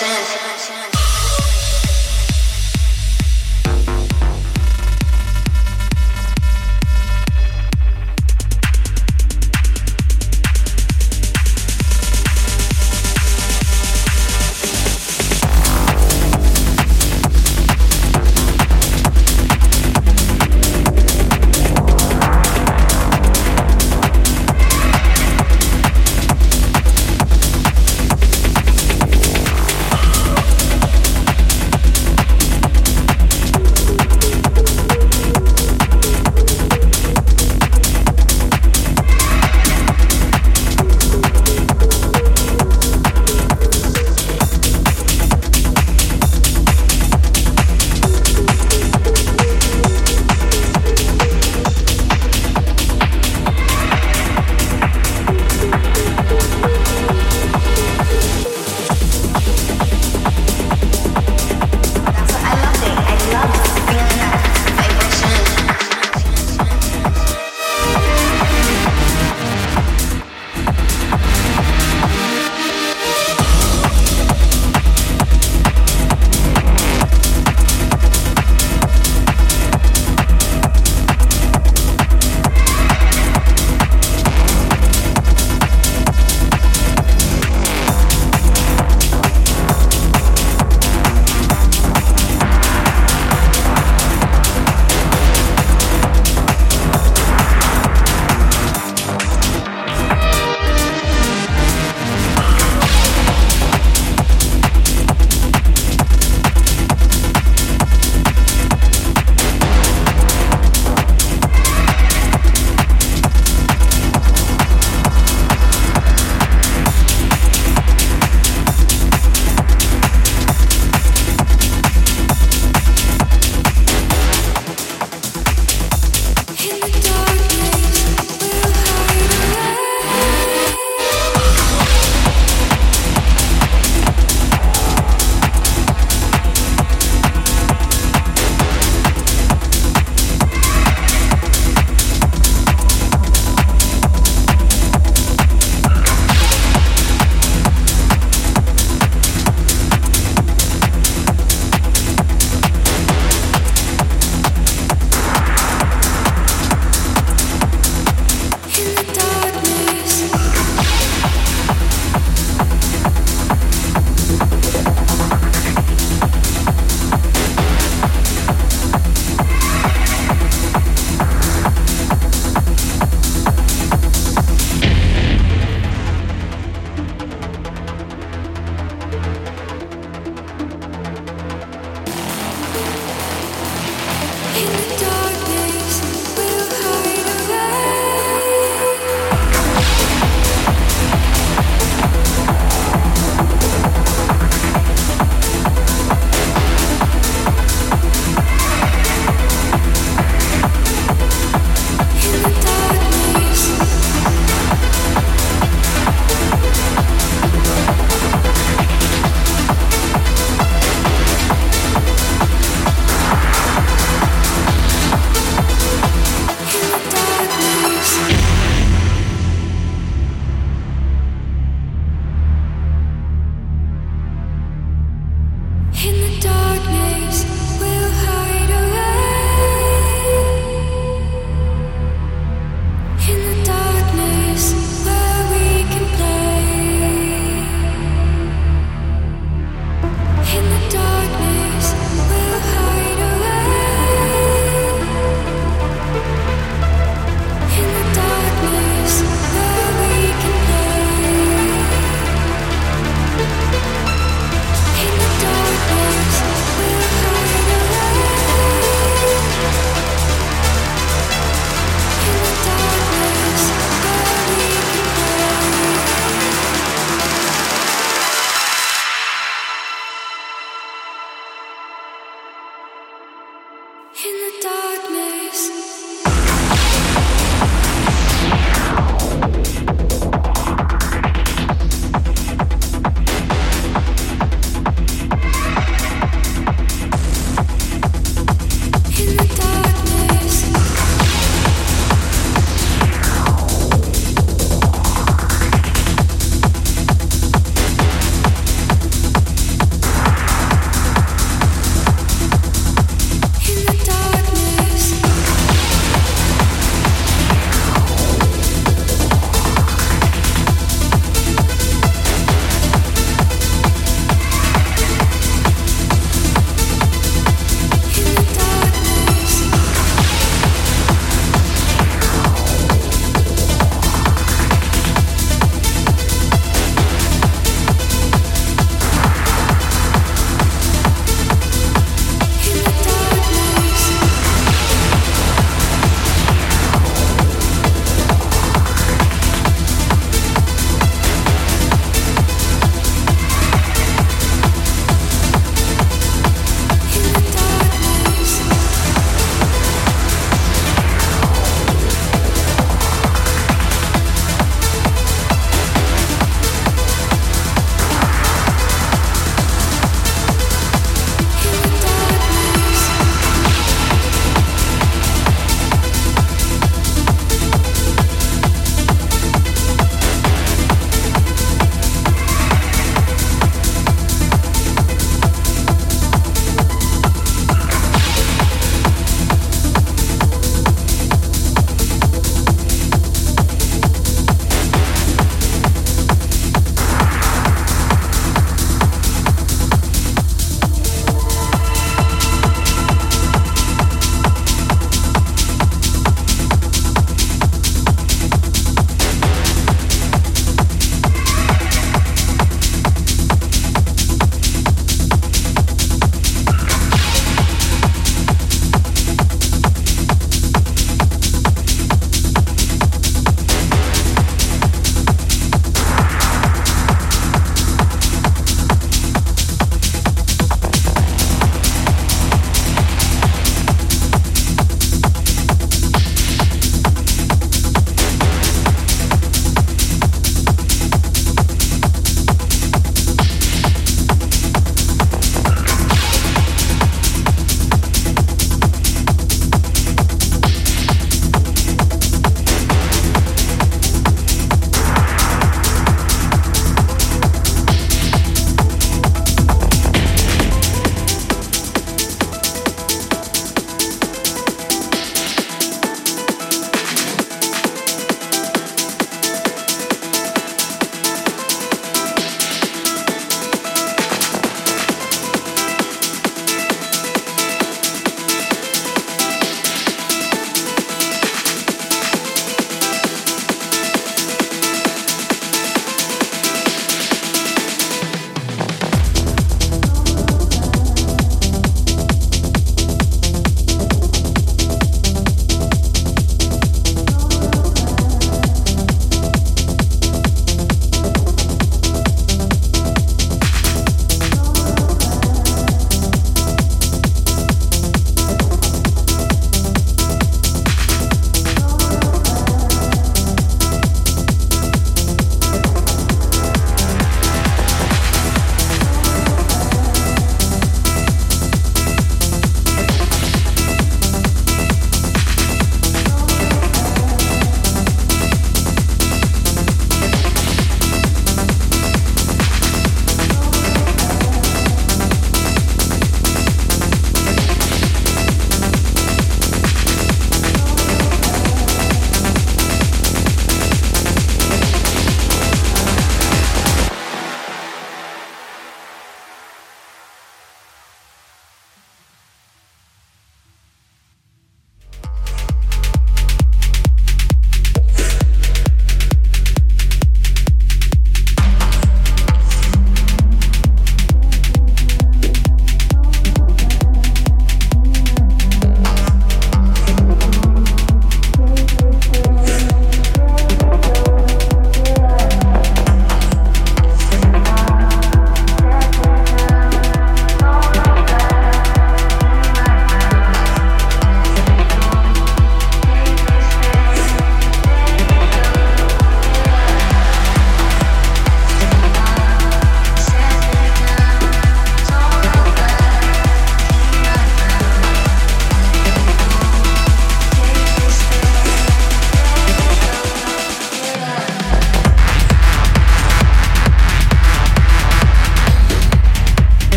vibration.